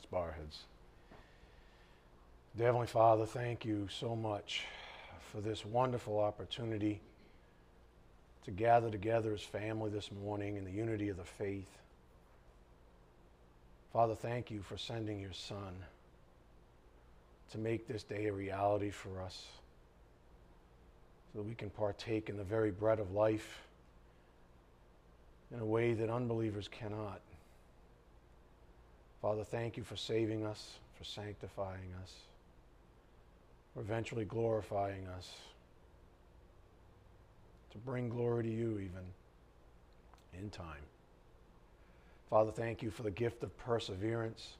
Let's bow our heads. Dear Heavenly Father, thank you so much for this wonderful opportunity to gather together as family this morning in the unity of the faith. Father, thank you for sending your Son to make this day a reality for us so that we can partake in the very bread of life in a way that unbelievers cannot. Father, thank you for saving us, for sanctifying us, for eventually glorifying us, to bring glory to you even in time. Father, thank you for the gift of perseverance.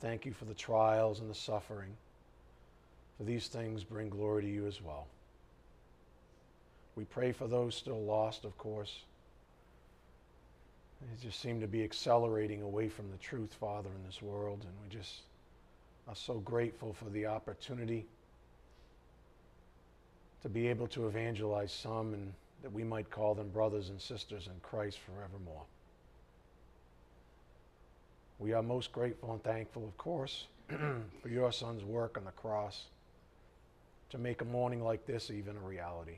Thank you for the trials and the suffering. For these things bring glory to you as well. We pray for those still lost, of course. They just seem to be accelerating away from the truth, Father, in this world. And we just are so grateful for the opportunity to be able to evangelize some and that we might call them brothers and sisters in Christ forevermore. We are most grateful and thankful, of course, for your son's work on the cross to make a morning like this even a reality.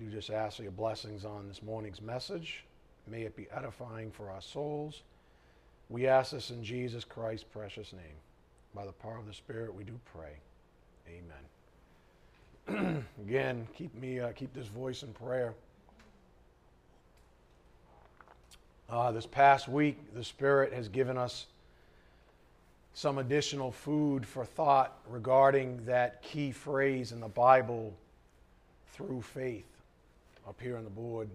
You just ask for your blessings on this morning's message. May it be edifying for our souls. We ask this in Jesus Christ's precious name. By the power of the Spirit, we do pray. Amen. Again, keep me, uh, keep this voice in prayer. Uh, this past week, the Spirit has given us some additional food for thought regarding that key phrase in the Bible, through faith, up here on the board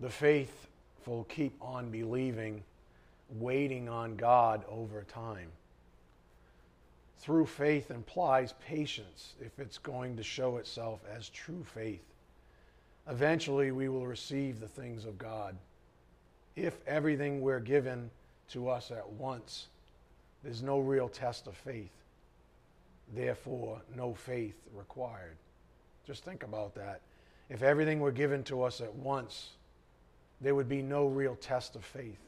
the faithful keep on believing, waiting on God over time. Through faith implies patience if it's going to show itself as true faith. Eventually, we will receive the things of God. If everything we're given to us at once, there's no real test of faith. Therefore, no faith required. Just think about that. If everything were given to us at once, there would be no real test of faith,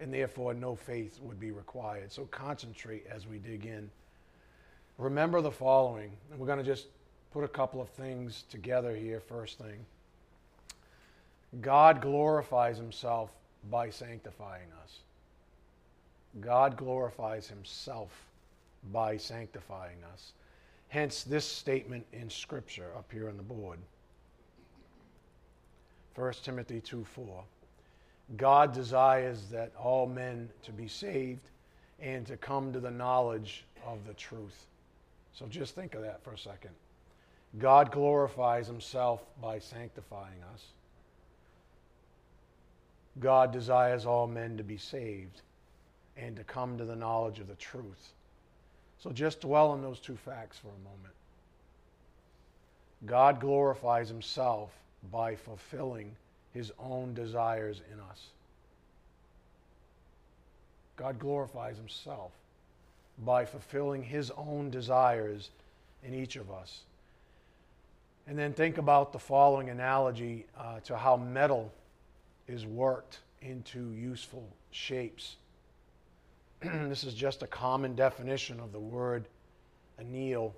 and therefore no faith would be required. So concentrate as we dig in. Remember the following, and we're going to just put a couple of things together here. First thing God glorifies himself by sanctifying us. God glorifies himself by sanctifying us. Hence, this statement in Scripture up here on the board. 1 Timothy 2 4. God desires that all men to be saved and to come to the knowledge of the truth. So just think of that for a second. God glorifies himself by sanctifying us. God desires all men to be saved and to come to the knowledge of the truth. So just dwell on those two facts for a moment. God glorifies himself by fulfilling his own desires in us. God glorifies himself by fulfilling his own desires in each of us. And then think about the following analogy uh, to how metal is worked into useful shapes. this is just a common definition of the word anneal.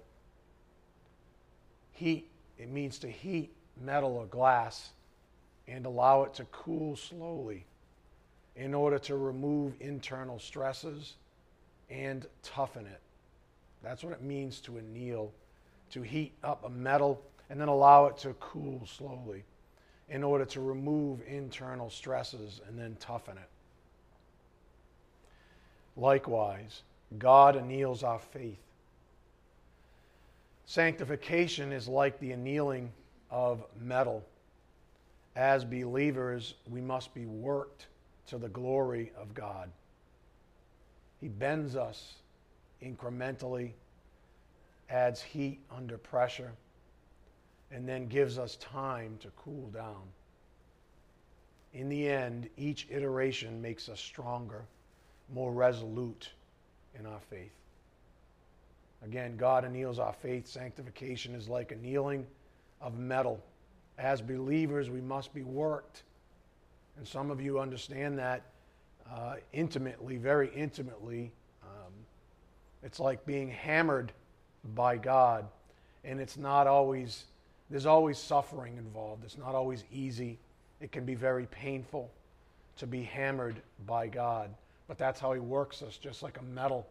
Heat, it means to heat metal or glass and allow it to cool slowly in order to remove internal stresses and toughen it. That's what it means to anneal, to heat up a metal and then allow it to cool slowly in order to remove internal stresses and then toughen it. Likewise, God anneals our faith. Sanctification is like the annealing of metal as believers, we must be worked to the glory of God. He bends us incrementally, adds heat under pressure, and then gives us time to cool down. In the end, each iteration makes us stronger, more resolute in our faith. Again, God anneals our faith. Sanctification is like annealing of metal as believers, we must be worked. And some of you understand that uh, intimately, very intimately. Um, it's like being hammered by God, and it's not always, there's always suffering involved. It's not always easy. It can be very painful to be hammered by God, but that's how He works us, just like a metal.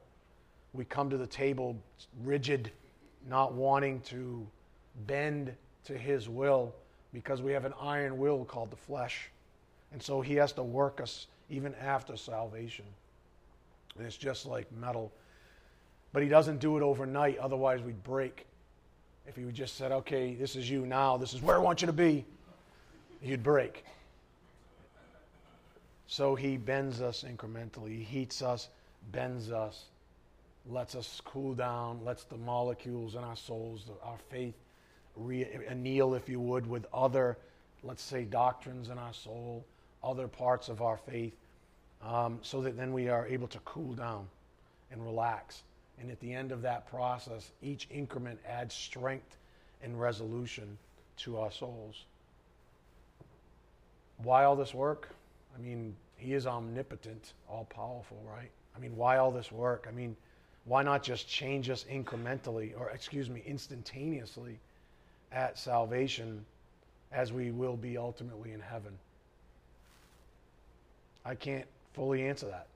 We come to the table rigid, not wanting to bend to His will because we have an iron will called the flesh. And so He has to work us even after salvation. And it's just like metal. But He doesn't do it overnight, otherwise, we'd break. If He would just said, okay, this is you now, this is where I want you to be, you'd break. So He bends us incrementally, He heats us, bends us, lets us cool down, lets the molecules in our souls, our faith, re- anneal, if you would, with other, let's say, doctrines in our soul, other parts of our faith, um, so that then we are able to cool down and relax. And at the end of that process, each increment adds strength and resolution to our souls. Why all this work? I mean, He is omnipotent, all powerful, right? I mean, why all this work? I mean, why not just change us incrementally, or excuse me, instantaneously at salvation as we will be ultimately in heaven? I can't fully answer that.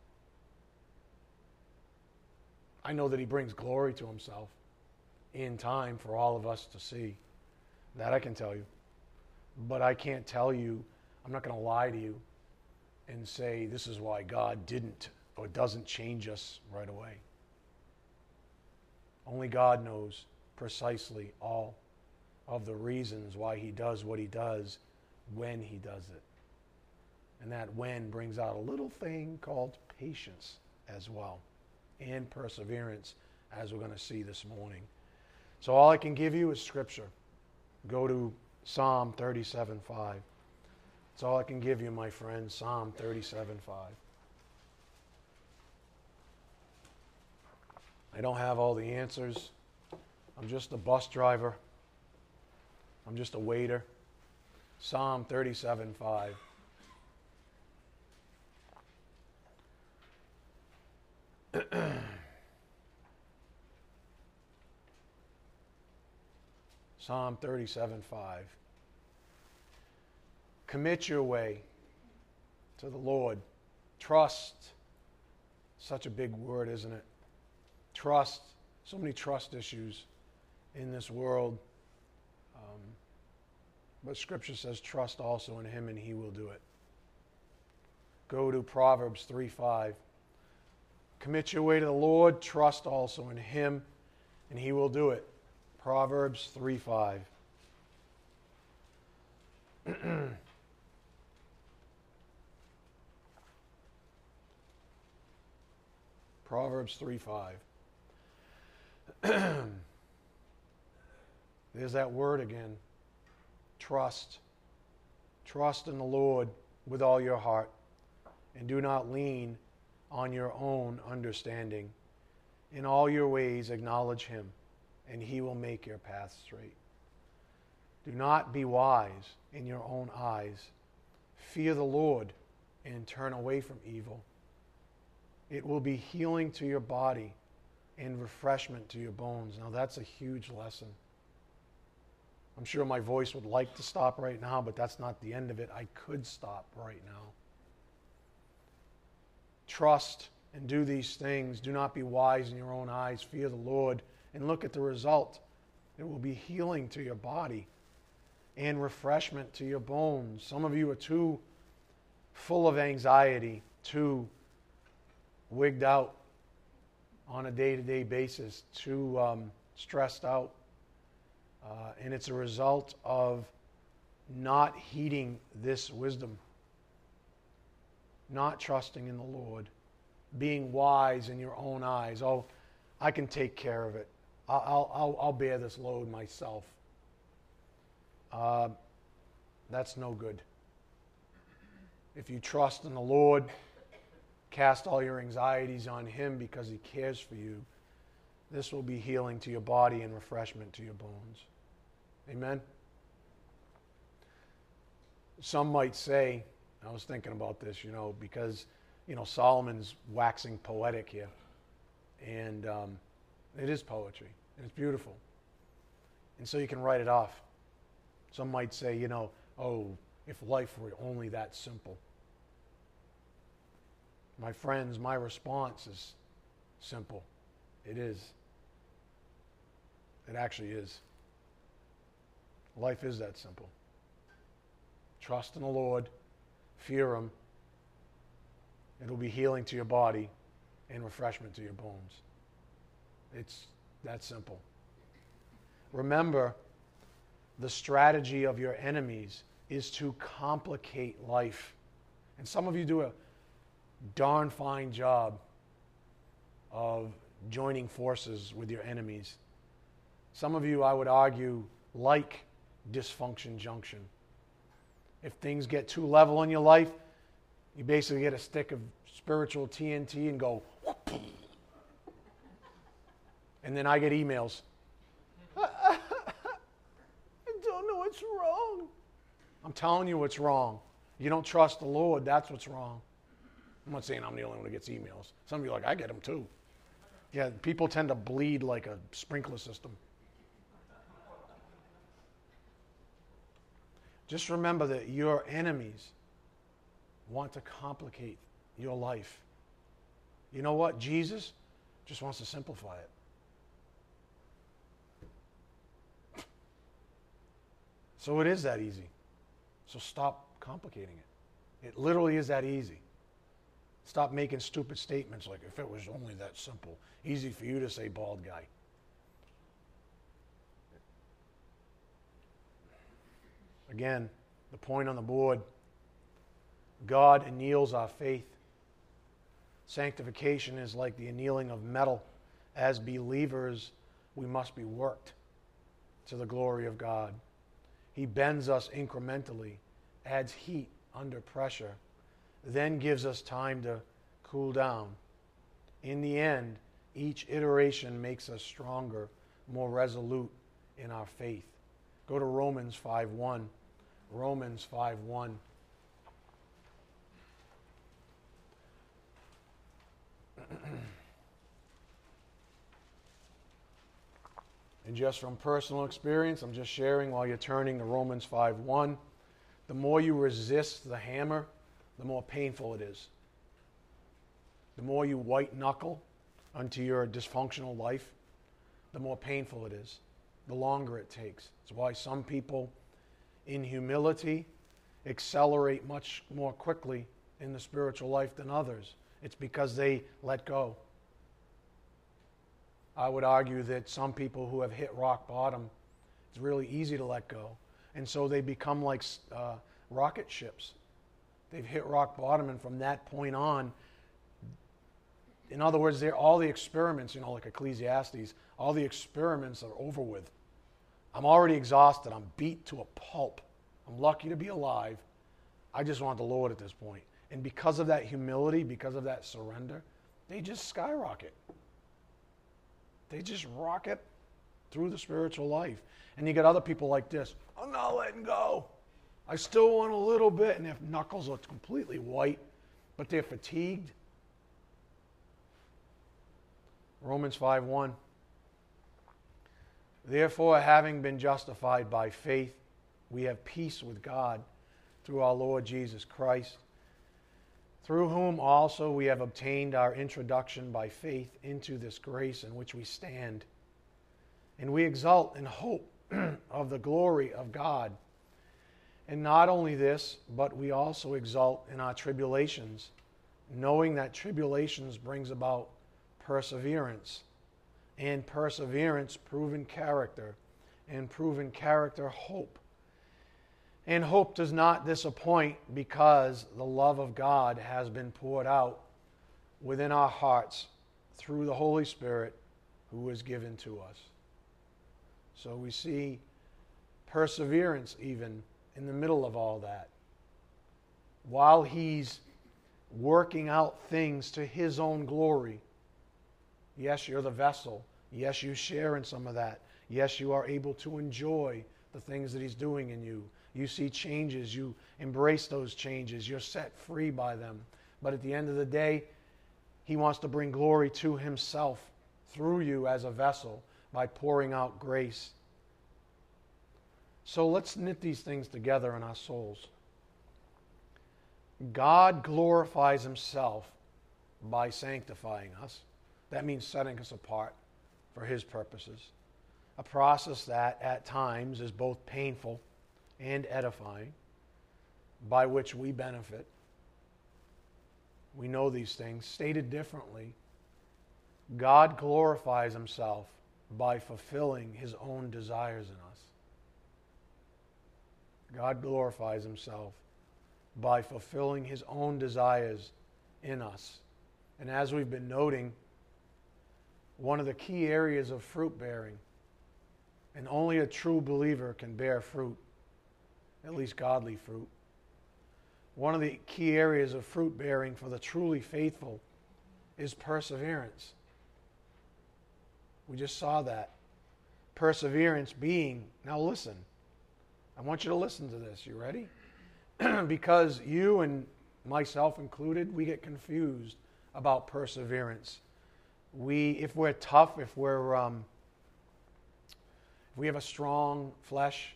I know that he brings glory to himself in time for all of us to see. That I can tell you. But I can't tell you, I'm not going to lie to you and say this is why God didn't or doesn't change us right away. Only God knows precisely all of the reasons why he does what he does when he does it. And that when brings out a little thing called patience as well and perseverance, as we're going to see this morning. So all I can give you is scripture. Go to Psalm 37 5. That's all I can give you, my friend. Psalm 37 5. I don't have all the answers. I'm just a bus driver. I'm just a waiter. Psalm 37 5. Psalm 37 5. Commit your way to the Lord. Trust. Such a big word, isn't it? Trust. So many trust issues in this world. Um, but Scripture says, trust also in Him and He will do it. Go to Proverbs 3 5. Commit your way to the Lord, trust also in Him, and He will do it. Proverbs 3 5. Proverbs 3 5. There's that word again. Trust. Trust in the Lord with all your heart, and do not lean on your own understanding. In all your ways, acknowledge him, and he will make your path straight. Do not be wise in your own eyes. Fear the Lord and turn away from evil. It will be healing to your body and refreshment to your bones. Now, that's a huge lesson. I'm sure my voice would like to stop right now, but that's not the end of it. I could stop right now. Trust and do these things. Do not be wise in your own eyes. Fear the Lord and look at the result. It will be healing to your body and refreshment to your bones. Some of you are too full of anxiety, too wigged out on a day to day basis, too um, stressed out. Uh, and it's a result of not heeding this wisdom not trusting in the Lord, being wise in your own eyes. Oh, I can take care of it. I'll, I'll, I'll bear this load myself. Uh, that's no good. If you trust in the Lord, cast all your anxieties on Him because He cares for you, this will be healing to your body and refreshment to your bones. Amen? Some might say, I was thinking about this, you know, because, you know, Solomon's waxing poetic here. And um, it is poetry, and it's beautiful. And so you can write it off. Some might say, you know, oh, if life were only that simple. My friends, my response is simple. It is. It actually is. Life is that simple. Trust in the Lord, fear Him. It'll be healing to your body and refreshment to your bones. It's that simple. Remember, the strategy of your enemies is to complicate life. And some of you do a darn fine job of joining forces with your enemies. Some of you, I would argue, like dysfunction junction. If things get too level in your life, you basically get a stick of spiritual TNT and go, and then I get emails. I don't know what's wrong. I'm telling you what's wrong. You don't trust the Lord, that's what's wrong. I'm not saying I'm the only one who gets emails. Some of you are like, I get them too. Yeah, people tend to bleed like a sprinkler system. Just remember that your enemies want to complicate your life. You know what? Jesus just wants to simplify it. So it is that easy. So stop complicating it. It literally is that easy. Stop making stupid statements like, if it was only that simple. Easy for you to say, bald guy. Again, the point on the board God anneals our faith. Sanctification is like the annealing of metal. As believers, we must be worked to the glory of God. He bends us incrementally, adds heat under pressure, then gives us time to cool down. In the end, each iteration makes us stronger, more resolute in our faith. Go to Romans 5:1. Romans 5:1. And just from personal experience, I'm just sharing while you're turning to Romans 5:1. The more you resist the hammer, the more painful it is. The more you white knuckle unto your dysfunctional life, the more painful it is, the longer it takes. It's why some people in humility accelerate much more quickly in the spiritual life than others. It's because they let go. I would argue that some people who have hit rock bottom, it's really easy to let go. And so they become like uh, rocket ships. They've hit rock bottom, and from that point on, in other words, all the experiments, you know, like Ecclesiastes, all the experiments are over with. I'm already exhausted. I'm beat to a pulp. I'm lucky to be alive. I just want the Lord at this point. And because of that humility, because of that surrender, they just skyrocket they just rocket through the spiritual life. And you get other people like this I'm not letting go. I still want a little bit. And their knuckles are completely white, but they're fatigued. Romans 5 1. Therefore, having been justified by faith, we have peace with God through our Lord Jesus Christ through whom also we have obtained our introduction by faith into this grace in which we stand. And we exult in hope of the glory of God. And not only this, but we also exult in our tribulations, knowing that tribulations brings about perseverance, and perseverance proven character, and proven character hope. And hope does not disappoint because the love of God has been poured out within our hearts through the Holy Spirit who was given to us. So we see perseverance even in the middle of all that. While He's working out things to His own glory. Yes, you're the vessel. Yes, you share in some of that. Yes, you are able to enjoy the things that He's doing in you. You see changes, you embrace those changes, you're set free by them. But at the end of the day, He wants to bring glory to Himself through you as a vessel by pouring out grace. So let's knit these things together in our souls. God glorifies Himself by sanctifying us. That means setting us apart for His purposes. A process that at times is both painful and edifying, by which we benefit. We know these things. Stated differently, God glorifies Himself by fulfilling His own desires in us. God glorifies Himself by fulfilling His own desires in us. And as we've been noting, one of the key areas of fruit bearing, and only a true believer can bear fruit, at least godly fruit. One of the key areas of fruit bearing for the truly faithful is perseverance. We just saw that. Perseverance being, now listen, I want you to listen to this. You ready? because you and myself included, we get confused about perseverance. We, if we're tough, if we're, um, if we have a strong flesh,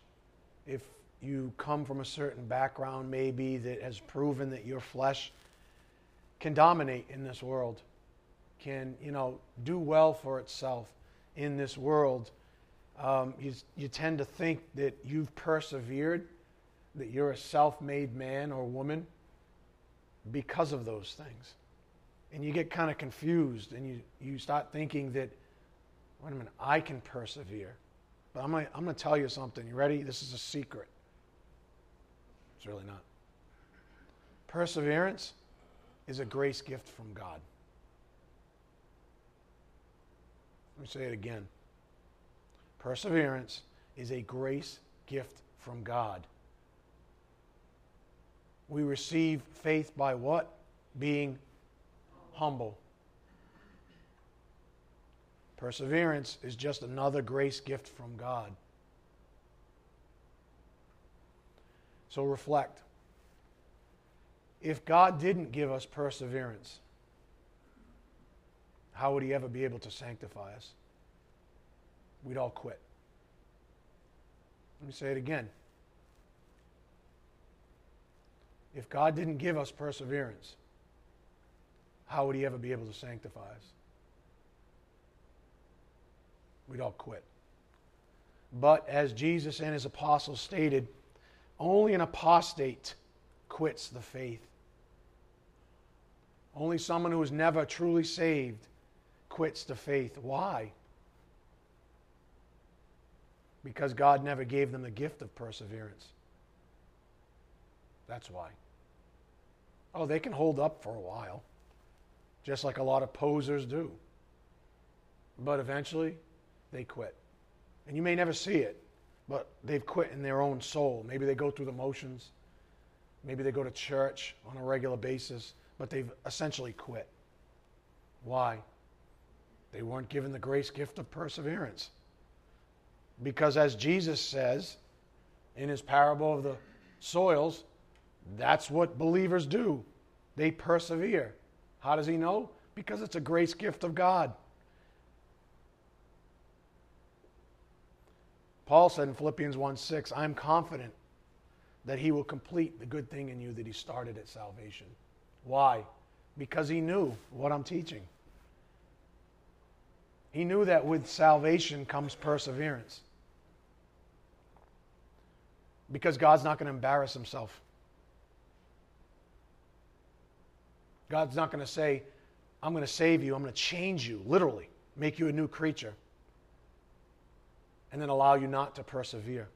if you come from a certain background, maybe that has proven that your flesh can dominate in this world, can you know do well for itself in this world. Um, you, you tend to think that you've persevered, that you're a self-made man or woman because of those things and you get kind of confused and you, you start thinking that, wait a minute, I can persevere. But I'm going I'm to tell you something. You ready? This is a secret. It's really not. Perseverance is a grace gift from God. Let me say it again. Perseverance is a grace gift from God. We receive faith by what? Being humble. Perseverance is just another grace gift from God. So reflect. If God didn't give us perseverance, how would He ever be able to sanctify us? We'd all quit. Let me say it again. If God didn't give us perseverance, how would he ever be able to sanctify us? We'd all quit. But as Jesus and his apostles stated, only an apostate quits the faith. Only someone who is never truly saved quits the faith. Why? Because God never gave them the gift of perseverance. That's why. Oh, they can hold up for a while just like a lot of posers do. But eventually, they quit. And you may never see it, but they've quit in their own soul. Maybe they go through the motions, maybe they go to church on a regular basis, but they've essentially quit. Why? They weren't given the grace gift of perseverance. Because as Jesus says in his parable of the soils, that's what believers do. They persevere. How does he know? Because it's a grace gift of God. Paul said in Philippians 1 6, I'm confident that he will complete the good thing in you that he started at salvation. Why? Because he knew what I'm teaching. He knew that with salvation comes perseverance. Because God's not going to embarrass himself. God's not going to say, I'm going to save you, I'm going to change you, literally, make you a new creature, and then allow you not to persevere.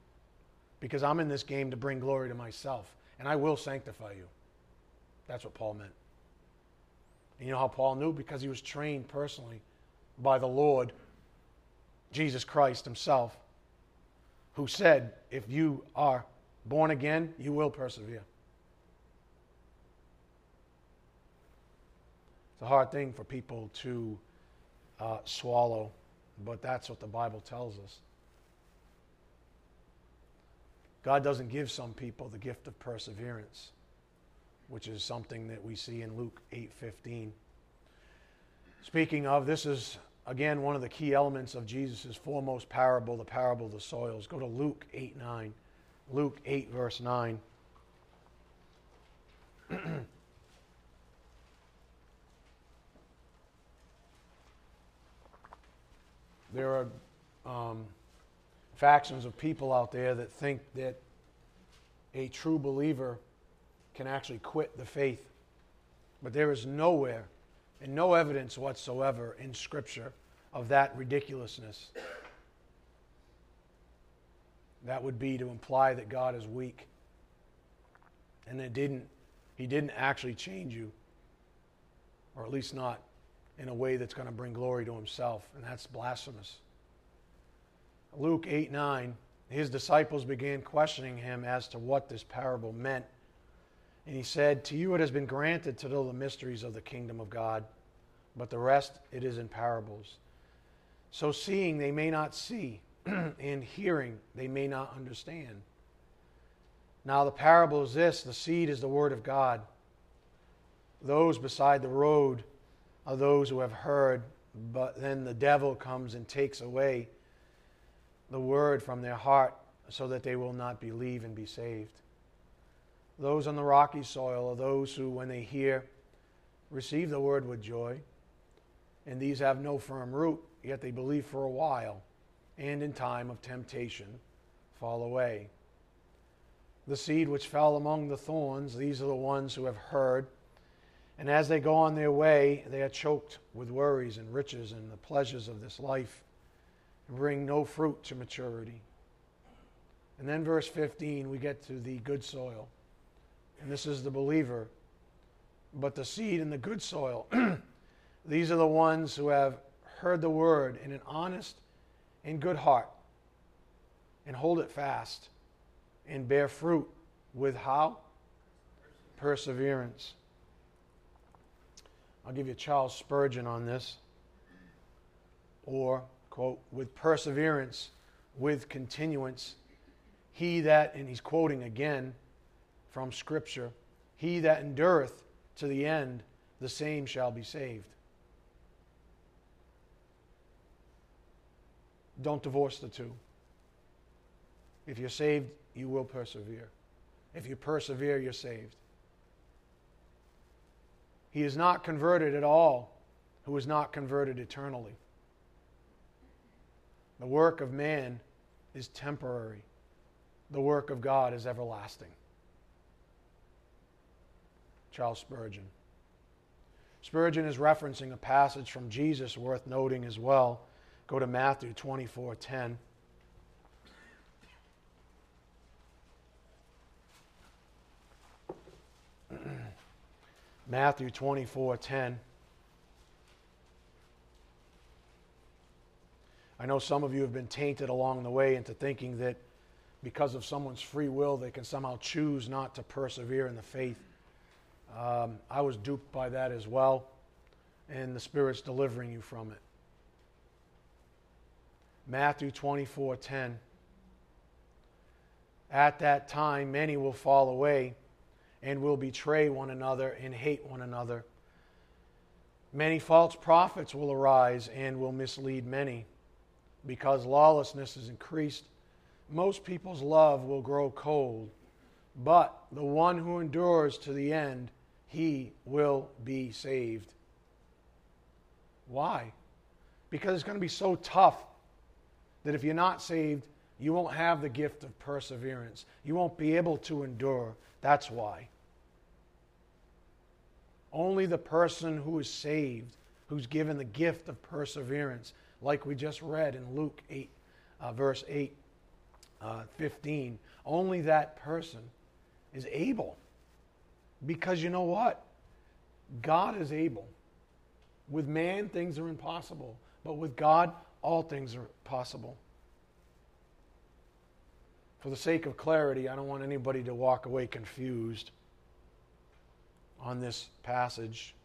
Because I'm in this game to bring glory to myself, and I will sanctify you. That's what Paul meant. And you know how Paul knew? Because he was trained personally by the Lord, Jesus Christ himself, who said, If you are born again, you will persevere. It's a hard thing for people to uh, swallow, but that's what the Bible tells us. God doesn't give some people the gift of perseverance which is something that we see in Luke 8:15. Speaking of, this is again one of the key elements of Jesus' foremost parable, the parable of the soils. Go to Luke 8 9. Luke 8, verse 9. there are um, factions of people out there that think that a true believer can actually quit the faith. But there is nowhere and no evidence whatsoever in Scripture of that ridiculousness. That would be to imply that God is weak. And it didn't, he didn't actually change you, or at least not in a way that's going to bring glory to himself, and that's blasphemous. Luke 8 9, his disciples began questioning him as to what this parable meant. And he said, To you it has been granted to know the mysteries of the kingdom of God, but the rest it is in parables. So seeing they may not see, and hearing they may not understand. Now the parable is this the seed is the word of God. Those beside the road are those who have heard, but then the devil comes and takes away the word from their heart so that they will not believe and be saved. Those on the rocky soil are those who, when they hear, receive the word with joy, and these have no firm root, yet they believe for a while, and in time of temptation fall away. The seed which fell among the thorns, these are the ones who have heard and as they go on their way, they are choked with worries and riches and the pleasures of this life and bring no fruit to maturity. And then, verse 15, we get to the good soil. And this is the believer. But the seed in the good soil, these are the ones who have heard the word in an honest and good heart and hold it fast and bear fruit with how? Perseverance. I'll give you Charles Spurgeon on this. Or, quote, with perseverance, with continuance, he that, and he's quoting again from Scripture, he that endureth to the end, the same shall be saved. Don't divorce the two. If you're saved, you will persevere. If you persevere, you're saved. He is not converted at all who is not converted eternally. The work of man is temporary, the work of God is everlasting. Charles Spurgeon. Spurgeon is referencing a passage from Jesus worth noting as well. Go to Matthew 24 10. Matthew 24 10. I know some of you have been tainted along the way into thinking that because of someone's free will, they can somehow choose not to persevere in the faith. Um, I was duped by that as well, and the Spirit's delivering you from it. Matthew 24 10. At that time, many will fall away and will betray one another and hate one another. Many false prophets will arise and will mislead many. Because lawlessness is increased, most people's love will grow cold. But the one who endures to the end, he will be saved. Why? Because it's going to be so tough that if you're not saved, you won't have the gift of perseverance. You won't be able to endure. That's why. Only the person who is saved, who's given the gift of perseverance, like we just read in Luke 8, uh, verse 8, uh, 15, only that person is able. Because you know what? God is able. With man, things are impossible. But with God, all things are possible. For the sake of clarity, I don't want anybody to walk away confused on this passage.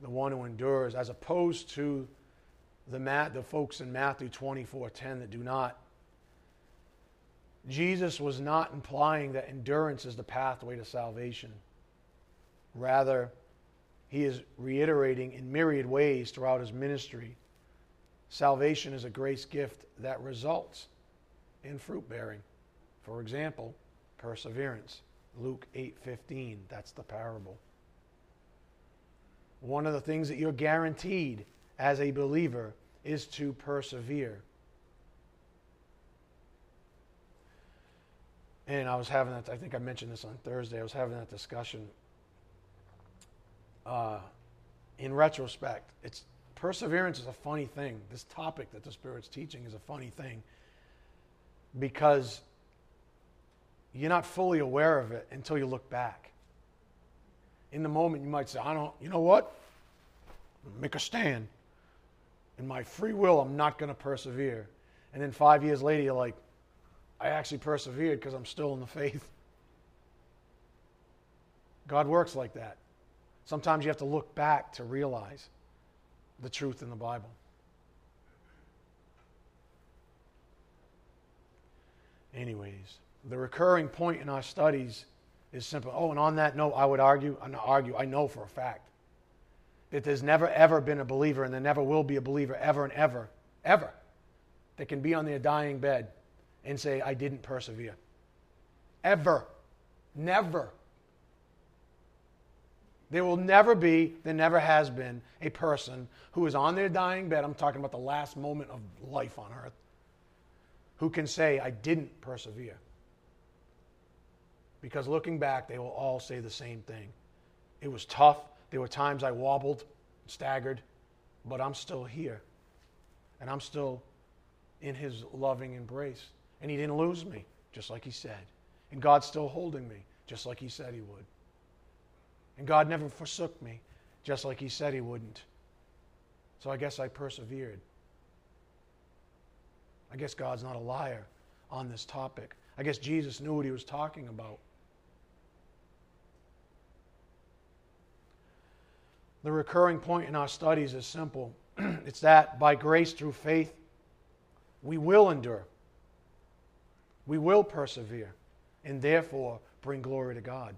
The one who endures, as opposed to the, the folks in Matthew 24 10 that do not. Jesus was not implying that endurance is the pathway to salvation. Rather, he is reiterating in myriad ways throughout his ministry salvation is a grace gift that results in fruit bearing. For example, perseverance. Luke 8:15, that's the parable. One of the things that you're guaranteed as a believer is to persevere. And I was having that, I think I mentioned this on Thursday, I was having that discussion. Uh, in retrospect, it's perseverance is a funny thing. This topic that the Spirit's teaching is a funny thing because you're not fully aware of it until you look back. In the moment, you might say, I don't, you know what? Make a stand. In my free will, I'm not going to persevere. And then five years later, you're like, I actually persevered because I'm still in the faith. God works like that. Sometimes you have to look back to realize the truth in the Bible. Anyways, the recurring point in our studies is simple. Oh, and on that note, I would argue, I argue, I know for a fact that there's never ever been a believer, and there never will be a believer ever and ever, ever, that can be on their dying bed and say, I didn't persevere. Ever. Never. There will never be, there never has been, a person who is on their dying bed, I'm talking about the last moment of life on earth, who can say, I didn't persevere. Because looking back, they will all say the same thing. It was tough. There were times I wobbled, staggered, but I'm still here. And I'm still in his loving embrace. And he didn't lose me, just like he said. And God's still holding me, just like he said he would. And God never forsook me, just like he said he wouldn't. So I guess I persevered. I guess God's not a liar on this topic. I guess Jesus knew what he was talking about. The recurring point in our studies is simple it's that by grace through faith, we will endure, we will persevere, and therefore bring glory to God.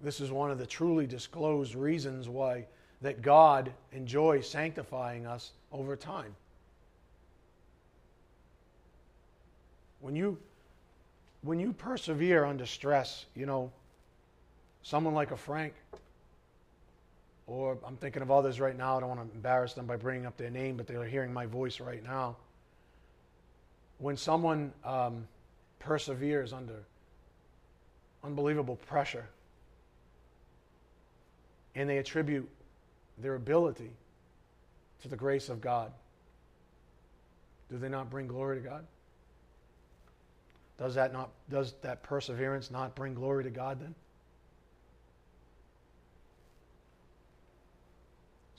This is one of the truly disclosed reasons why that God enjoys sanctifying us over time. When you when you persevere under stress, you know, someone like a Frank, or I'm thinking of others right now, I don't want to embarrass them by bringing up their name, but they're hearing my voice right now. When someone um, perseveres under unbelievable pressure, and they attribute their ability to the grace of God, do they not bring glory to God? Does that not does that perseverance not bring glory to God then?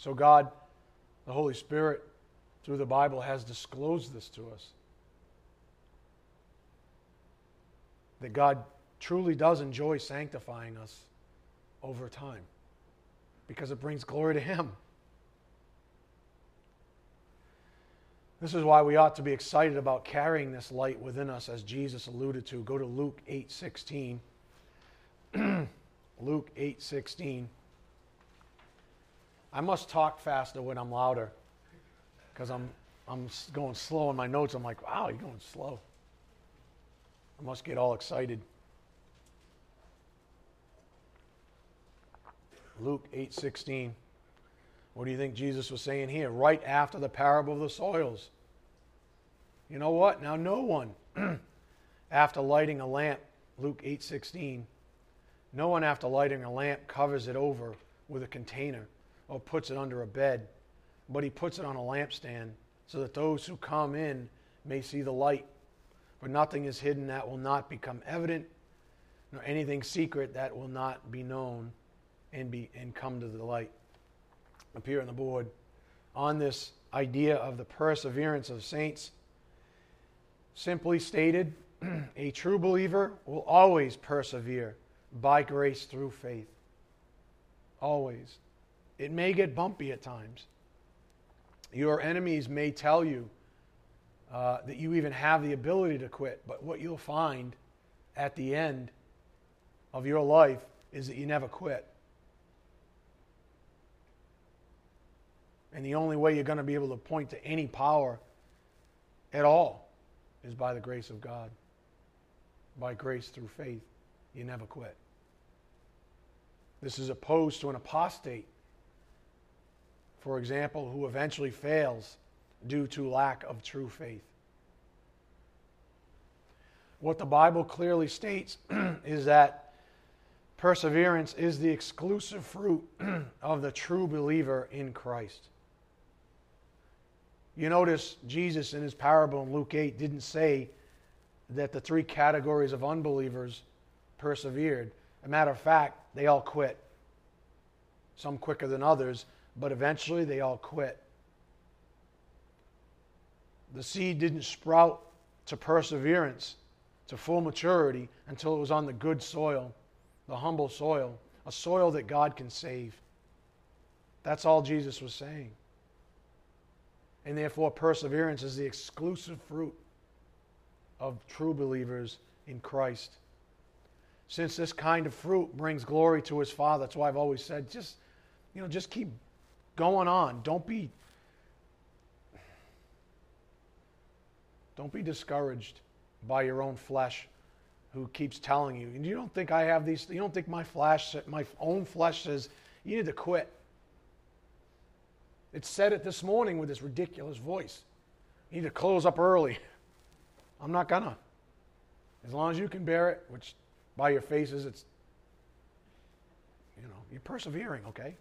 So God, the Holy Spirit, through the Bible, has disclosed this to us. That God truly does enjoy sanctifying us over time because it brings glory to Him. This is why we ought to be excited about carrying this light within us, as Jesus alluded to. Go to Luke 8:16. Luke 8:16. I must talk faster when I'm louder, because I'm I'm going slow in my notes. I'm like, wow, you're going slow. I must get all excited. Luke 8:16. What do you think Jesus was saying here? Right after the parable of the soils. You know what? Now no one after lighting a lamp, Luke 8:16, no one after lighting a lamp covers it over with a container or puts it under a bed, but he puts it on a lampstand so that those who come in may see the light. For nothing is hidden that will not become evident, nor anything secret that will not be known and, be, and come to the light. Up here on the board, on this idea of the perseverance of saints, simply stated, a true believer will always persevere by grace through faith. Always. It may get bumpy at times. Your enemies may tell you uh, that you even have the ability to quit, but what you'll find at the end of your life is that you never quit. And the only way you're going to be able to point to any power at all is by the grace of God. By grace through faith. You never quit. This is opposed to an apostate, for example, who eventually fails due to lack of true faith. What the Bible clearly states is that perseverance is the exclusive fruit of the true believer in Christ. You notice Jesus in his parable in Luke 8 didn't say that the three categories of unbelievers persevered. a matter of fact, they all quit. Some quicker than others, but eventually they all quit. The seed didn't sprout to perseverance, to full maturity, until it was on the good soil, the humble soil, a soil that God can save. That's all Jesus was saying. And therefore, perseverance is the exclusive fruit of true believers in Christ. Since this kind of fruit brings glory to his Father, that's why I've always said, just, you know, just keep going on. Don't be don't be discouraged by your own flesh who keeps telling you. And you don't think I have these you don't think my flesh my own flesh says you need to quit. It said it this morning with this ridiculous voice. You need to close up early. I'm not gonna. As long as you can bear it, which by your faces, it's, you know, you're persevering, okay?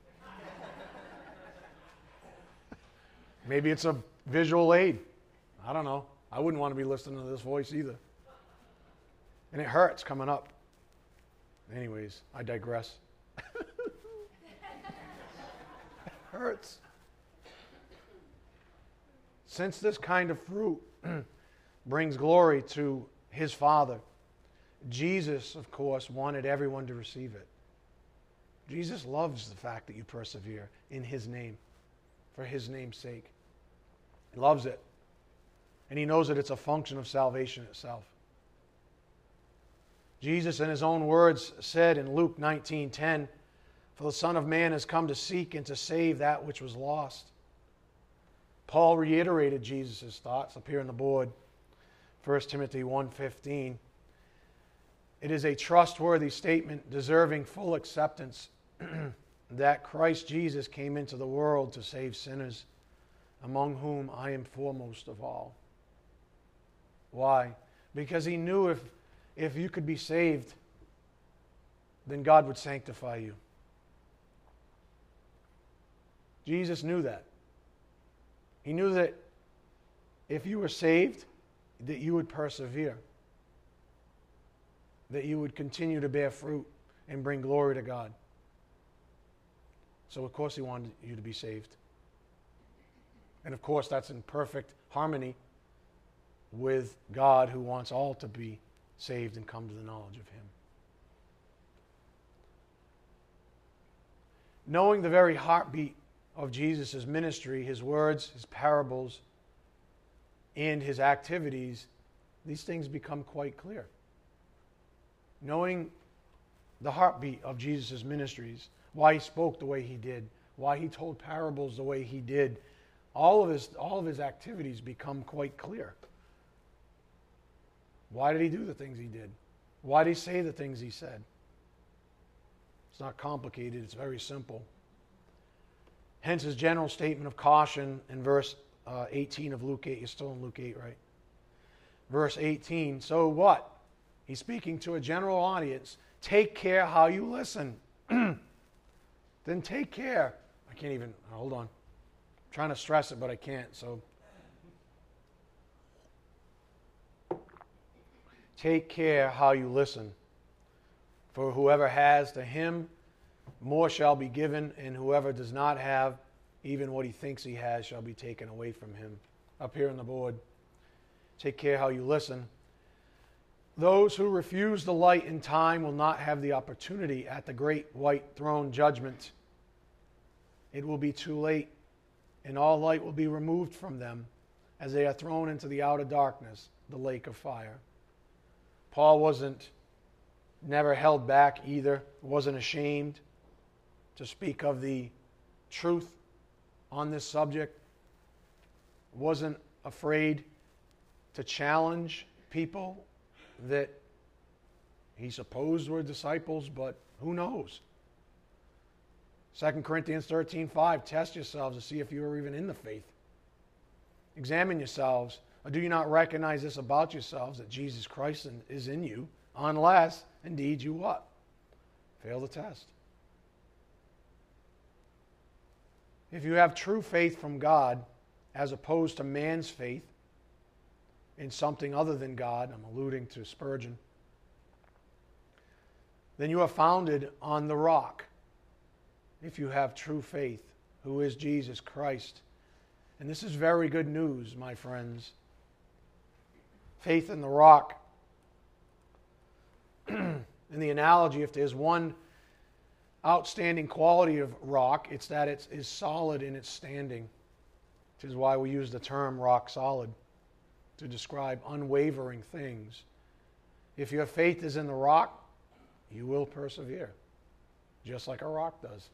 Maybe it's a visual aid. I don't know. I wouldn't want to be listening to this voice either. And it hurts coming up. Anyways, I digress. It hurts. Since this kind of fruit brings glory to his Father, Jesus, of course, wanted everyone to receive it. Jesus loves the fact that you persevere in his name, for his name's sake. He loves it. And he knows that it's a function of salvation itself. Jesus, in his own words, said in Luke 19:10, "For the Son of Man has come to seek and to save that which was lost." Paul reiterated Jesus' thoughts up here on the board. 1 Timothy 1:15. It is a trustworthy statement deserving full acceptance that Christ Jesus came into the world to save sinners, among whom I am foremost of all. Why? Because he knew if, if you could be saved, then God would sanctify you. Jesus knew that. He knew that if you were saved, that you would persevere, that you would continue to bear fruit and bring glory to God. So, of course, He wanted you to be saved. And, of course, that's in perfect harmony with God who wants all to be saved and come to the knowledge of Him. Knowing the very heartbeat of Jesus' ministry, his words, his parables, and his activities, these things become quite clear. Knowing the heartbeat of Jesus' ministries, why he spoke the way he did, why he told parables the way he did, all of his, all of his activities become quite clear. Why did he do the things he did? Why did he say the things he said? It's not complicated, it's very simple. Hence his general statement of caution in verse uh, 18 of Luke 8. You're still in Luke 8, right? Verse 18. So what? He's speaking to a general audience. Take care how you listen. then take care. I can't even, hold on. I'm trying to stress it, but I can't. So take care how you listen. For whoever has to him more shall be given, and whoever does not have, even what he thinks he has, shall be taken away from him. Up here on the board. Take care how you listen. Those who refuse the light in time will not have the opportunity at the great white throne judgment. It will be too late, and all light will be removed from them as they are thrown into the outer darkness, the lake of fire. Paul wasn't never held back either, wasn't ashamed to speak of the truth on this subject, wasn't afraid to challenge people that he supposed were disciples, but who knows? 2 Corinthians 13 5, test yourselves to see if you are even in the faith. Examine yourselves. Or do you not recognize this about yourselves that Jesus Christ is in you, unless indeed you what? Fail the test. If you have true faith from God, as opposed to man's faith in something other than God, I'm alluding to Spurgeon, then you are founded on the rock if you have true faith, who is Jesus Christ. And this is very good news, my friends. Faith in the rock. in the analogy, if there's one outstanding quality of rock, it's that it is solid in its standing, which is why we use the term rock solid to describe unwavering things. If your faith is in the rock, you will persevere, just like a rock does.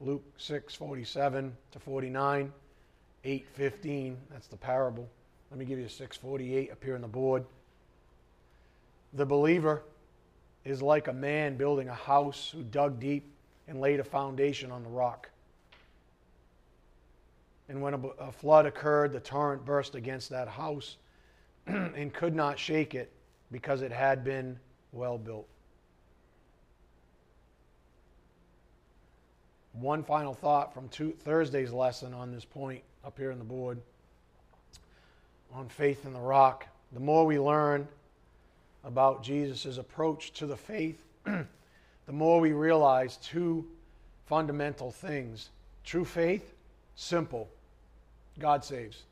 Luke 6, 47 to 49, 8, 15. That's the parable. Let me give you 648 up here on the board. The believer is like a man building a house who dug deep and laid a foundation on the rock. And when a, a flood occurred, the torrent burst against that house and could not shake it because it had been well built. One final thought from two, Thursday's lesson on this point up here on the board on faith in the rock. The more we learn about Jesus' approach to the faith, the more we realize two fundamental things. True faith, simple. God saves.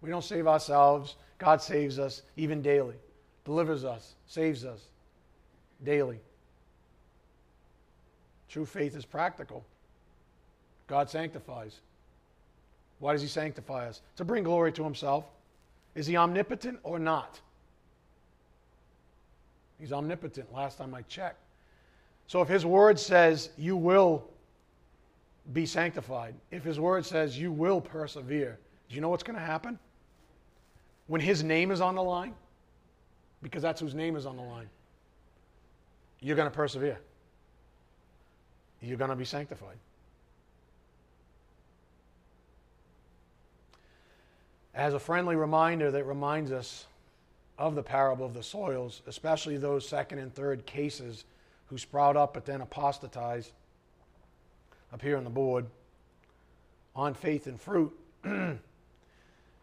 We don't save ourselves. God saves us even daily, delivers us, saves us daily. True faith is practical. God sanctifies. Why does He sanctify us? To bring glory to Himself. Is He omnipotent or not? He's omnipotent, last time I checked. So if His Word says you will be sanctified, if His Word says you will persevere, do you know what's going to happen? When His name is on the line, because that's whose name is on the line, you're going to persevere. You're going to be sanctified. As a friendly reminder that reminds us of the parable of the soils, especially those second and third cases who sprout up but then apostatize, up here on the board, on faith and fruit.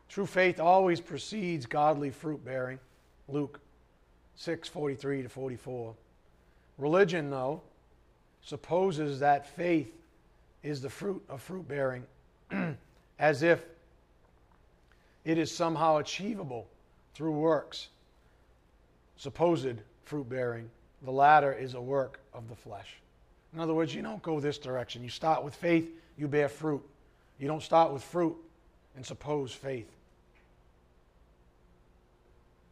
True faith always precedes godly fruit bearing. Luke 6 43 to 44. Religion, though, supposes that faith is the fruit of fruit bearing, as if it is somehow achievable through works, supposed fruit bearing. The latter is a work of the flesh. In other words, you don't go this direction. You start with faith, you bear fruit. You don't start with fruit and suppose faith,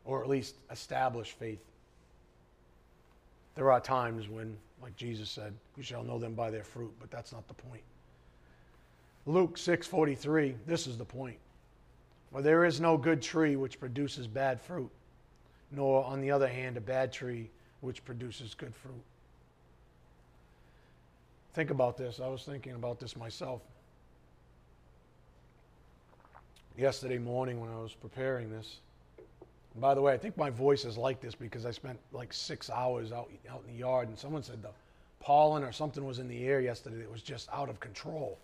or at least establish faith. There are times when, like Jesus said, you shall know them by their fruit, but that's not the point. Luke 6:43, this is the point. For there is no good tree which produces bad fruit, nor, on the other hand, a bad tree which produces good fruit. Think about this. I was thinking about this myself. Yesterday morning when I was preparing this. By the way, I think my voice is like this because I spent like six hours out, out in the yard, and someone said the pollen or something was in the air yesterday that was just out of control.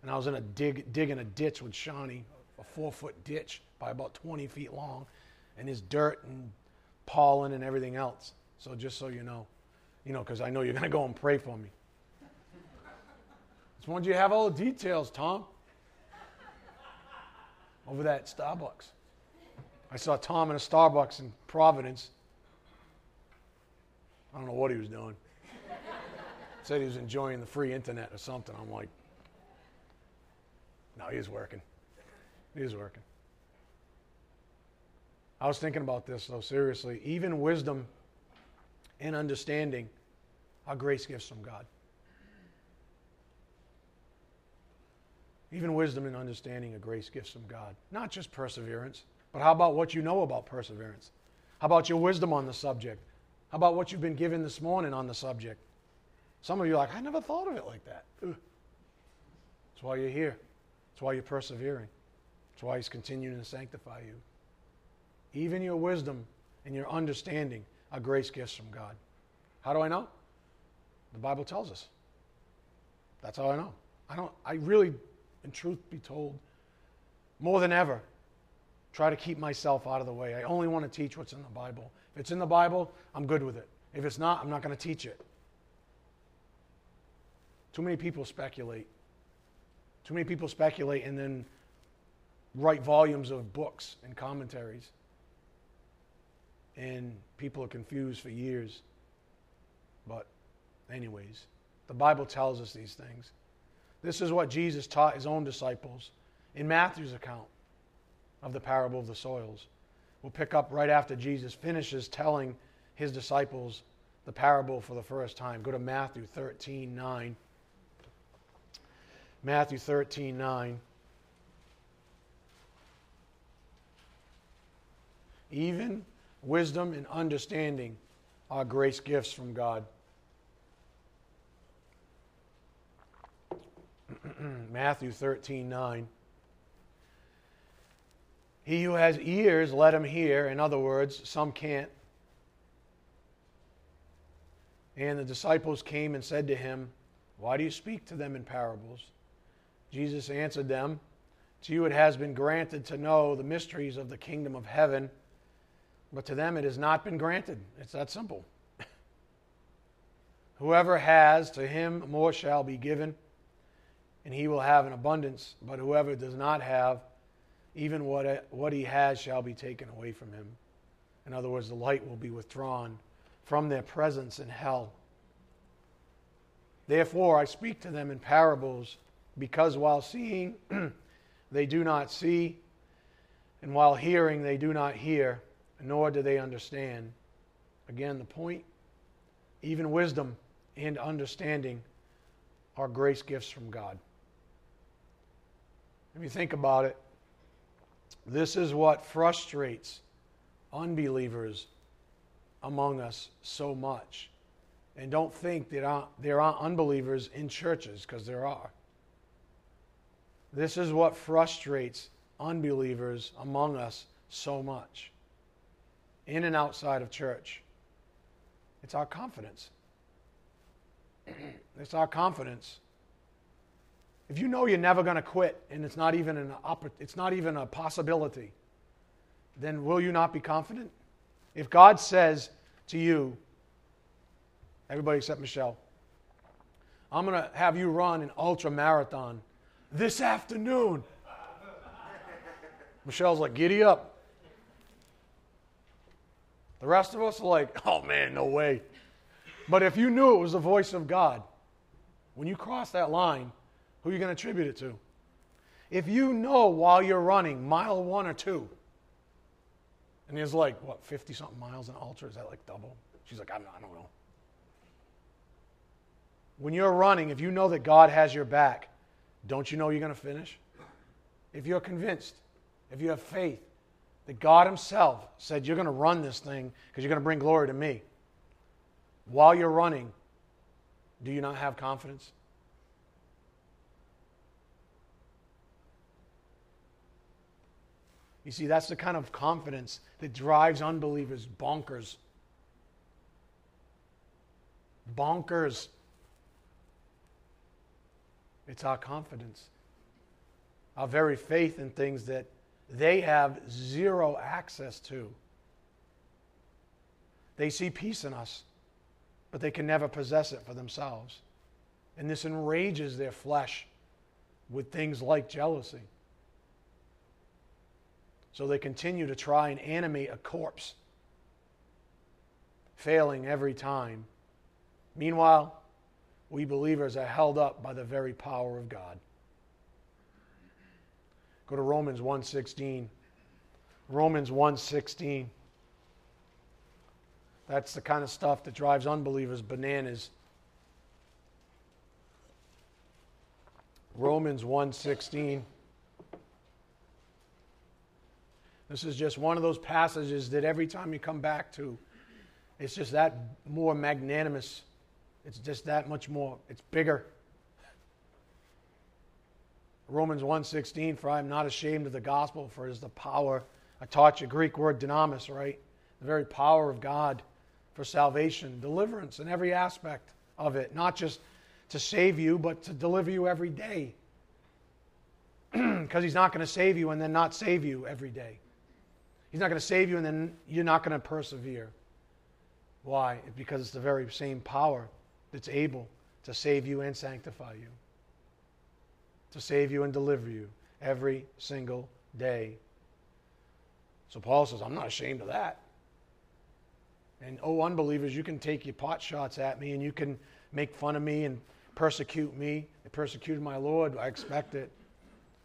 And I was in a dig, digging a ditch with Shawnee a four foot ditch by about 20 feet long, and there's dirt and pollen and everything else. So just so you know, you know, because I know you're going to go and pray for me. Just wanted you to have all the details, Tom. Over that Starbucks. I saw Tom in a Starbucks in Providence. I don't know what he was doing. Said he was enjoying the free internet or something. I'm like, no, he was working. It is working. I was thinking about this, though, seriously. Even wisdom and understanding are grace gifts from God. Even wisdom and understanding are grace gifts from God. Not just perseverance, but how about what you know about perseverance? How about your wisdom on the subject? How about what you've been given this morning on the subject? Some of you are like, I never thought of it like that. Ugh. That's why you're here. That's why you're persevering. That's why He's continuing to sanctify you. Even your wisdom and your understanding are grace gifts from God. How do I know? The Bible tells us. That's how I know. I don't I really, in truth be told, more than ever, try to keep myself out of the way. I only want to teach what's in the Bible. If it's in the Bible, I'm good with it. If it's not, I'm not going to teach it. Too many people speculate. Too many people speculate and then write volumes of books and commentaries. And people are confused for years. But, anyways, the Bible tells us these things. This is what Jesus taught his own disciples in Matthew's account of the parable of the soils. We'll pick up right after Jesus finishes telling his disciples the parable for the first time. Go to Matthew 13 9. Matthew 13 9. Even wisdom and understanding are grace gifts from God. Matthew 13 9. He who has ears, let him hear. In other words, some can't. And the disciples came and said to him, Why do you speak to them in parables? Jesus answered them, To you it has been granted to know the mysteries of the kingdom of heaven, but to them it has not been granted. It's that simple. Whoever has, to him more shall be given, and he will have an abundance. But whoever does not have, even what, uh, what he has shall be taken away from him. In other words, the light will be withdrawn from their presence in hell. Therefore, I speak to them in parables, because while seeing, they do not see, and while hearing, they do not hear, nor do they understand. Again, the point even wisdom and understanding are grace gifts from God. If you think about it, this is what frustrates unbelievers among us so much. And don't think that there aren't unbelievers in churches, because there are. This is what frustrates unbelievers among us so much, in and outside of church. It's our confidence. it's our confidence if you know you're never going to quit and it's not even an it's not even a possibility, then will you not be confident? If God says to you, everybody except Michelle, I'm going to have you run an ultra marathon this afternoon. Michelle's like, giddy up. The rest of us are like, oh man, no way. But if you knew it was the voice of God, when you cross that line, who are you going to attribute it to? If you know while you're running mile one or two, and there's like, what, 50 something miles in ultra? Is that like double? She's like, I'm not, I don't know. When you're running, if you know that God has your back, don't you know you're going to finish? If you're convinced, if you have faith that God Himself said, You're going to run this thing because you're going to bring glory to me, while you're running, do you not have confidence? You see, that's the kind of confidence that drives unbelievers bonkers. Bonkers. It's our confidence, our very faith in things that they have zero access to. They see peace in us, but they can never possess it for themselves. And this enrages their flesh with things like jealousy. So they continue to try and animate a corpse, failing every time. Meanwhile, we believers are held up by the very power of God. Go to Romans 1:16. Romans 1:16. That's the kind of stuff that drives unbelievers bananas. Romans 1:16. This is just one of those passages that every time you come back to, it's just that more magnanimous. It's just that much more. It's bigger. Romans 1:16 for I am not ashamed of the gospel for it is the power I taught you Greek word dynamis, right? The very power of God for salvation, deliverance in every aspect of it, not just to save you, but to deliver you every day. Because he's not going to save you and then not save you every day. He's not going to save you and then you're not going to persevere. Why? Because it's the very same power that's able to save you and sanctify you, to save you and deliver you every single day. So Paul says, I'm not ashamed of that. And oh, unbelievers, you can take your pot shots at me and you can make fun of me and persecute me. They persecuted my Lord. I expect it.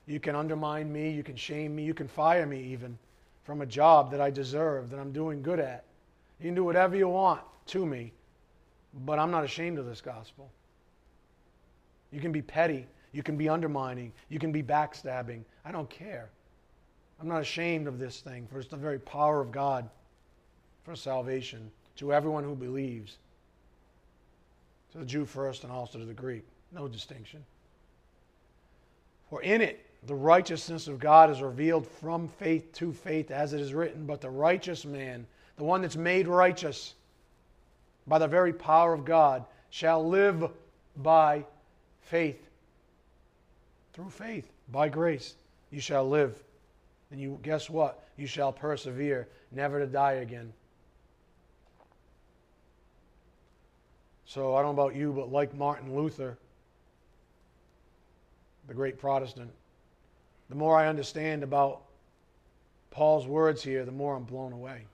You can undermine me. You can shame me. You can fire me even from a job that I deserve, that I'm doing good at. You can do whatever you want to me, but I'm not ashamed of this gospel. You can be petty. You can be undermining. You can be backstabbing. I don't care. I'm not ashamed of this thing, for it's the very power of God for salvation to everyone who believes. To the Jew first and also to the Greek. No distinction. For in it, the righteousness of God is revealed from faith to faith, as it is written, but the righteous man, the one that's made righteous by the very power of God, shall live by faith. Through faith, by grace, you shall live And you guess what? You shall persevere, never to die again. So I don't know about you, but like Martin Luther, the great Protestant, the more I understand about Paul's words here, the more I'm blown away.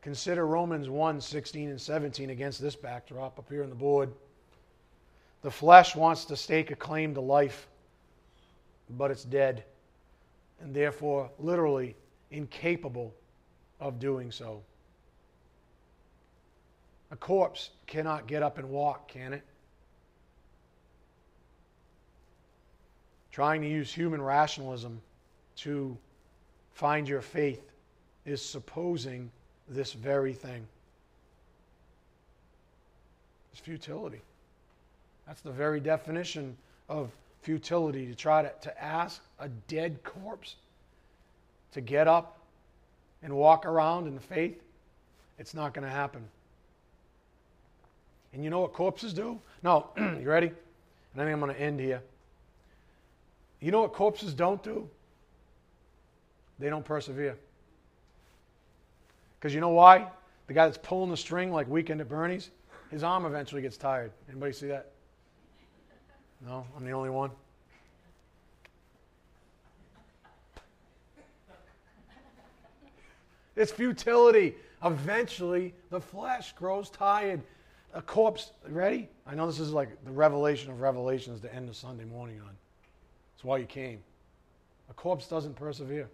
Consider Romans 1 16 and 17 against this backdrop up here on the board. The flesh wants to stake a claim to life but it's dead, and therefore literally incapable of doing so. A corpse cannot get up and walk, can it? Trying to use human rationalism to find your faith is supposing this very thing. It's futility. That's the very definition of futility to try to, to ask a dead corpse to get up and walk around in the faith, it's not going to happen. And you know what corpses do? No, you ready? And I think I'm going to end here. You know what corpses don't do? They don't persevere. Because you know why? The guy that's pulling the string like Weekend at Bernie's, his arm eventually gets tired. Anybody see that? No, I'm the only one. It's futility. Eventually, the flesh grows tired. A corpse, ready? I know this is like the revelation of revelations to end the Sunday morning on. That's why you came. A corpse doesn't persevere.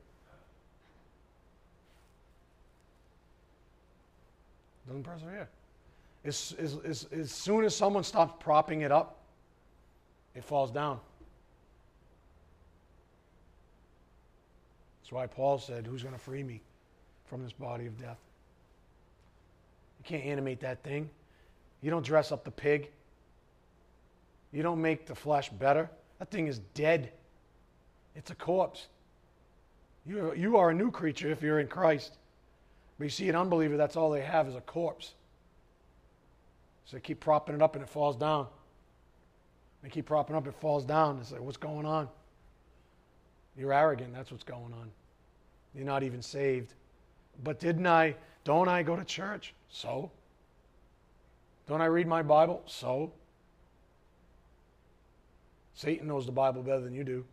Doesn't persevere. As, as, as, as soon as someone stops propping it up, it falls down. That's why Paul said, Who's going to free me from this body of death? You can't animate that thing. You don't dress up the pig. You don't make the flesh better. That thing is dead. It's a corpse. You, you are a new creature if you're in Christ. But you see, an unbeliever, that's all they have is a corpse. So they keep propping it up and it falls down. They keep propping up, it falls down. It's like, what's going on? You're arrogant. That's what's going on. You're not even saved. But didn't I, don't I go to church? So? Don't I read my Bible? So? Satan knows the Bible better than you do.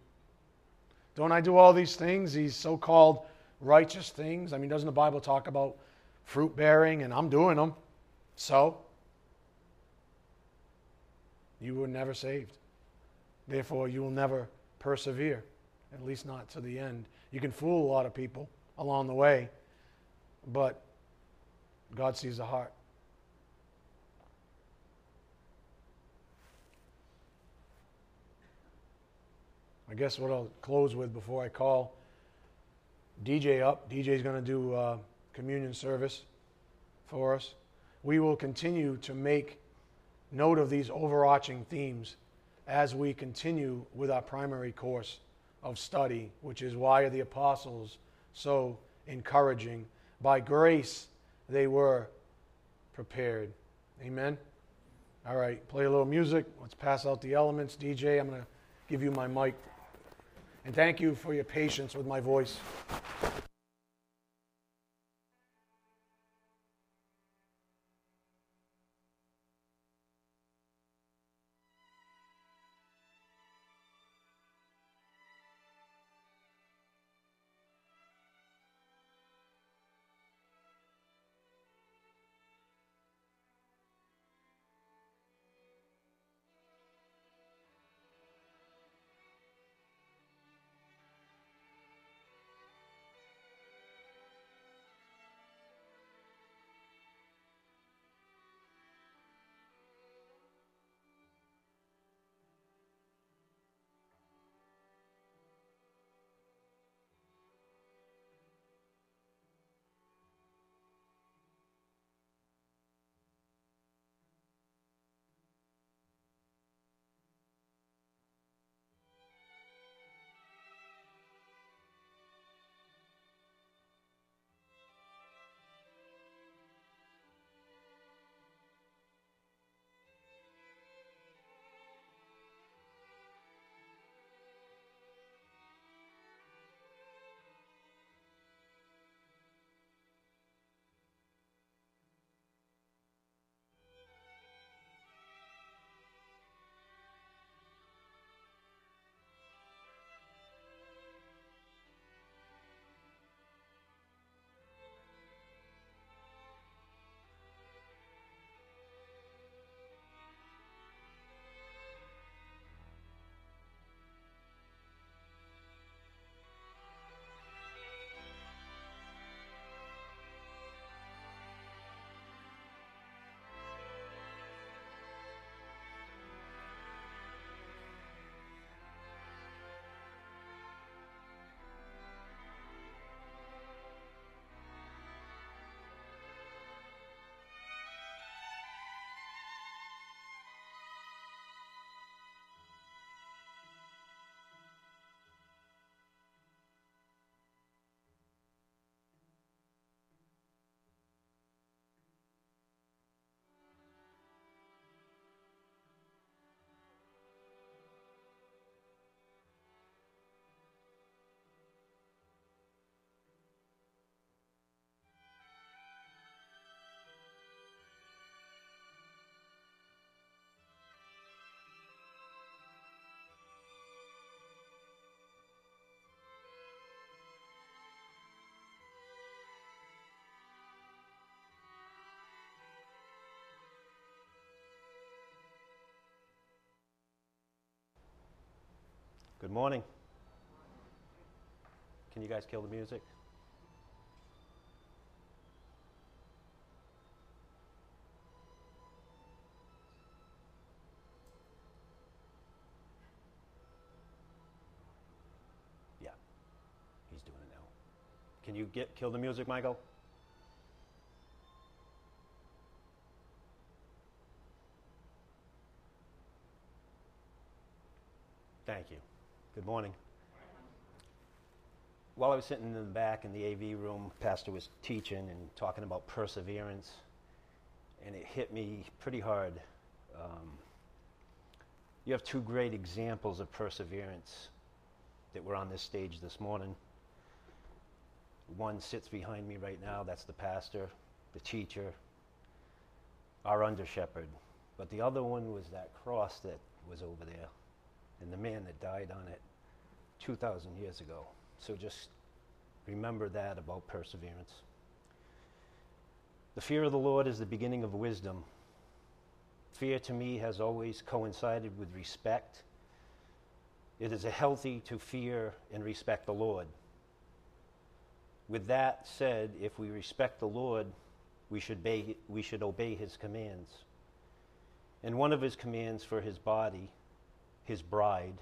Don't I do all these things, these so called righteous things? I mean, doesn't the Bible talk about fruit bearing and I'm doing them? So? You were never saved. Therefore, you will never persevere. at least not to the end. You can fool a lot of people along the way, but God sees the heart. I guess what I'll close with before I call DJ up. DJ's going to do uh, communion service for us. We will continue to make note of these overarching themes as we continue with our primary course of study, which is why are the apostles so encouraging? By grace they were prepared. Amen. All right, play a little music. Let's pass out the elements. DJ, I'm going to give you my mic. And thank you for your patience with my voice. Good morning. Can you guys kill the music? Yeah, he's doing it now. Can you get kill the music, Michael? Thank you. Good morning. While I was sitting in the back in the AV room, Pastor was teaching and talking about perseverance, and it hit me pretty hard. Um, you have two great examples of perseverance that were on this stage this morning. One sits behind me right now, that's the pastor, the teacher, our under shepherd. But the other one was that cross that was over there and the man that died on it 2,000 years ago. So just remember that about perseverance. The fear of the Lord is the beginning of wisdom. Fear to me has always coincided with respect. It is healthy to fear and respect the Lord. With that said, if we respect the Lord, we should, obey, we should obey his commands. And one of his commands for his body, his bride,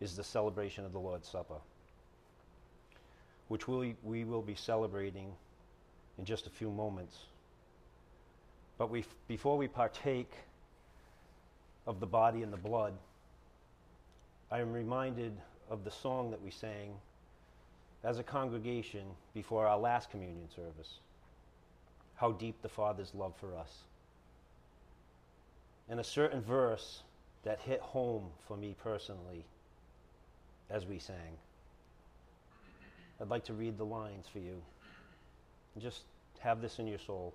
is the celebration of the Lord's Supper, which we, we will be celebrating in just a few moments. But we, before we partake of the body and the blood, I am reminded of the song that we sang as a congregation before our last communion service how deep the Father's love for us. And a certain verse that hit home for me personally as we sang. I'd like to read the lines for you. Just have this in your soul.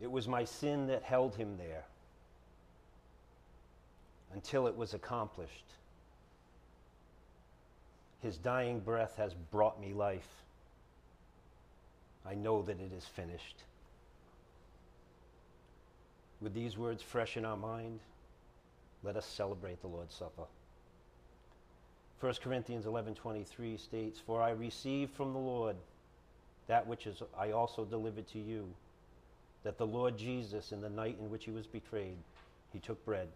It was my sin that held him there until it was accomplished. His dying breath has brought me life. I know that it is finished. With these words fresh in our mind, let us celebrate the Lord's Supper. 1 Corinthians 11:23 states, "For I received from the Lord that which is I also delivered to you, that the Lord Jesus in the night in which he was betrayed, he took bread.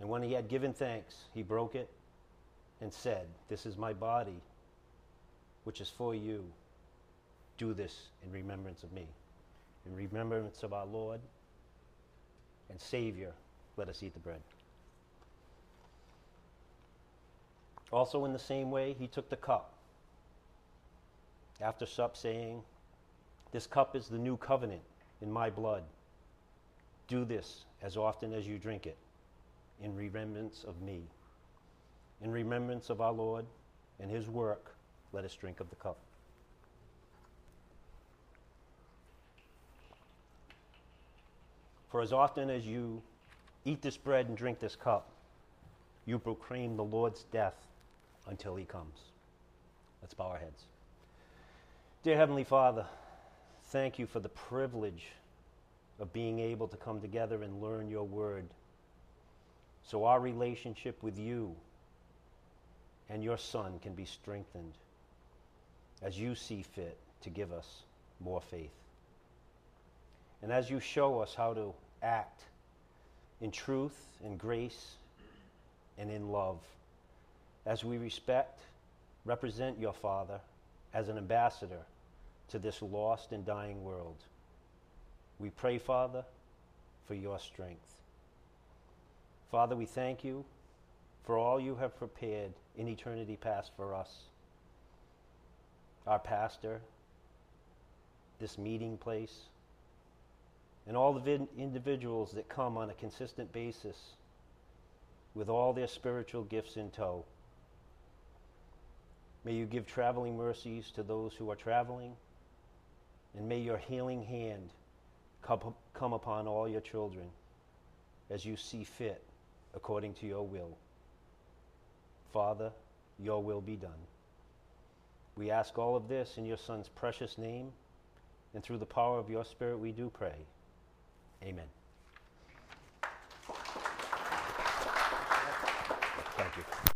And when he had given thanks, he broke it and said, This is my body, which is for you. Do this in remembrance of me. In remembrance of our Lord and Savior, let us eat the bread. Also, in the same way, he took the cup after sup, saying, This cup is the new covenant in my blood. Do this as often as you drink it in remembrance of me. In remembrance of our Lord and his work, let us drink of the cup. For as often as you eat this bread and drink this cup, you proclaim the Lord's death until he comes. Let's bow our heads. Dear Heavenly Father, thank you for the privilege of being able to come together and learn your word so our relationship with you and your Son can be strengthened as you see fit to give us more faith. And as you show us how to act in truth in grace and in love, as we respect, represent your Father as an ambassador to this lost and dying world. We pray, Father, for your strength. Father, we thank you for all you have prepared in eternity past for us. Our pastor, this meeting place, and all the individuals that come on a consistent basis with all their spiritual gifts in tow. May you give traveling mercies to those who are traveling, and may your healing hand come, upon all your children as you see fit according to your will. Father, your will be done. We ask all of this in your Son's precious name, and through the power of your Spirit we do pray. Amen. Thank you.